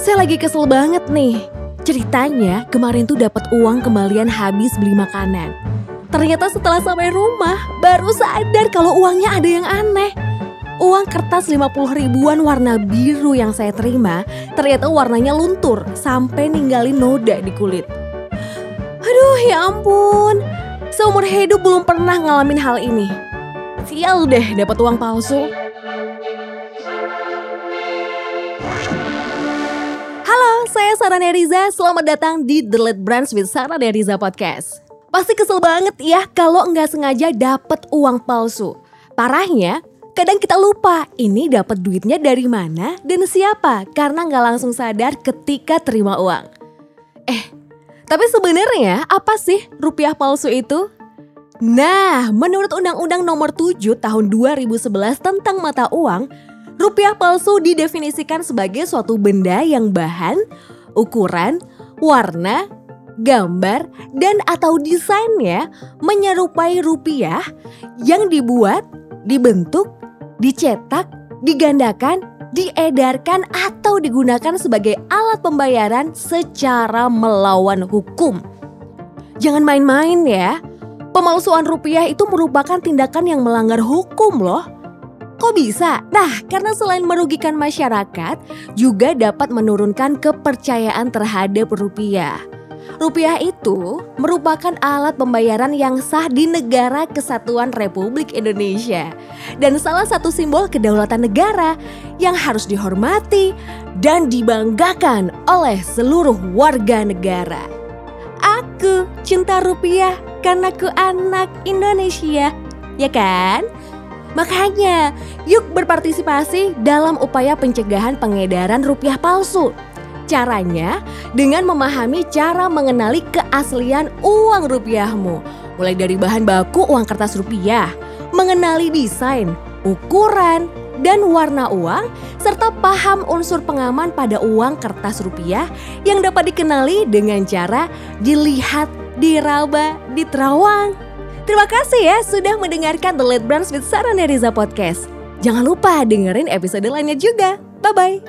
Saya lagi kesel banget nih. Ceritanya kemarin tuh dapat uang kembalian habis beli makanan. Ternyata setelah sampai rumah baru sadar kalau uangnya ada yang aneh. Uang kertas 50 ribuan warna biru yang saya terima ternyata warnanya luntur sampai ninggalin noda di kulit. Aduh ya ampun, seumur hidup belum pernah ngalamin hal ini. Sial deh dapat uang palsu. Saya Sarah Neriza. Selamat datang di The Lead Brands with Sarah Neriza Podcast. Pasti kesel banget ya kalau nggak sengaja dapat uang palsu. Parahnya, kadang kita lupa ini dapat duitnya dari mana dan siapa karena nggak langsung sadar ketika terima uang. Eh, tapi sebenarnya apa sih rupiah palsu itu? Nah, menurut Undang-Undang Nomor 7 Tahun 2011 tentang mata uang, rupiah palsu didefinisikan sebagai suatu benda yang bahan, ukuran, warna, gambar, dan atau desainnya menyerupai rupiah yang dibuat, dibentuk, dicetak, digandakan, diedarkan atau digunakan sebagai alat pembayaran secara melawan hukum. Jangan main-main ya. Pemalsuan rupiah itu merupakan tindakan yang melanggar hukum loh. Kok bisa? Nah, karena selain merugikan masyarakat, juga dapat menurunkan kepercayaan terhadap rupiah. Rupiah itu merupakan alat pembayaran yang sah di negara kesatuan Republik Indonesia dan salah satu simbol kedaulatan negara yang harus dihormati dan dibanggakan oleh seluruh warga negara. Aku cinta rupiah karena ku anak Indonesia, ya kan? Makanya, yuk berpartisipasi dalam upaya pencegahan pengedaran rupiah palsu. Caranya dengan memahami cara mengenali keaslian uang rupiahmu. Mulai dari bahan baku uang kertas rupiah, mengenali desain, ukuran, dan warna uang, serta paham unsur pengaman pada uang kertas rupiah yang dapat dikenali dengan cara dilihat, diraba, diterawang. Terima kasih ya sudah mendengarkan The Late Brands with Sarah Neriza Podcast. Jangan lupa dengerin episode lainnya juga. Bye-bye.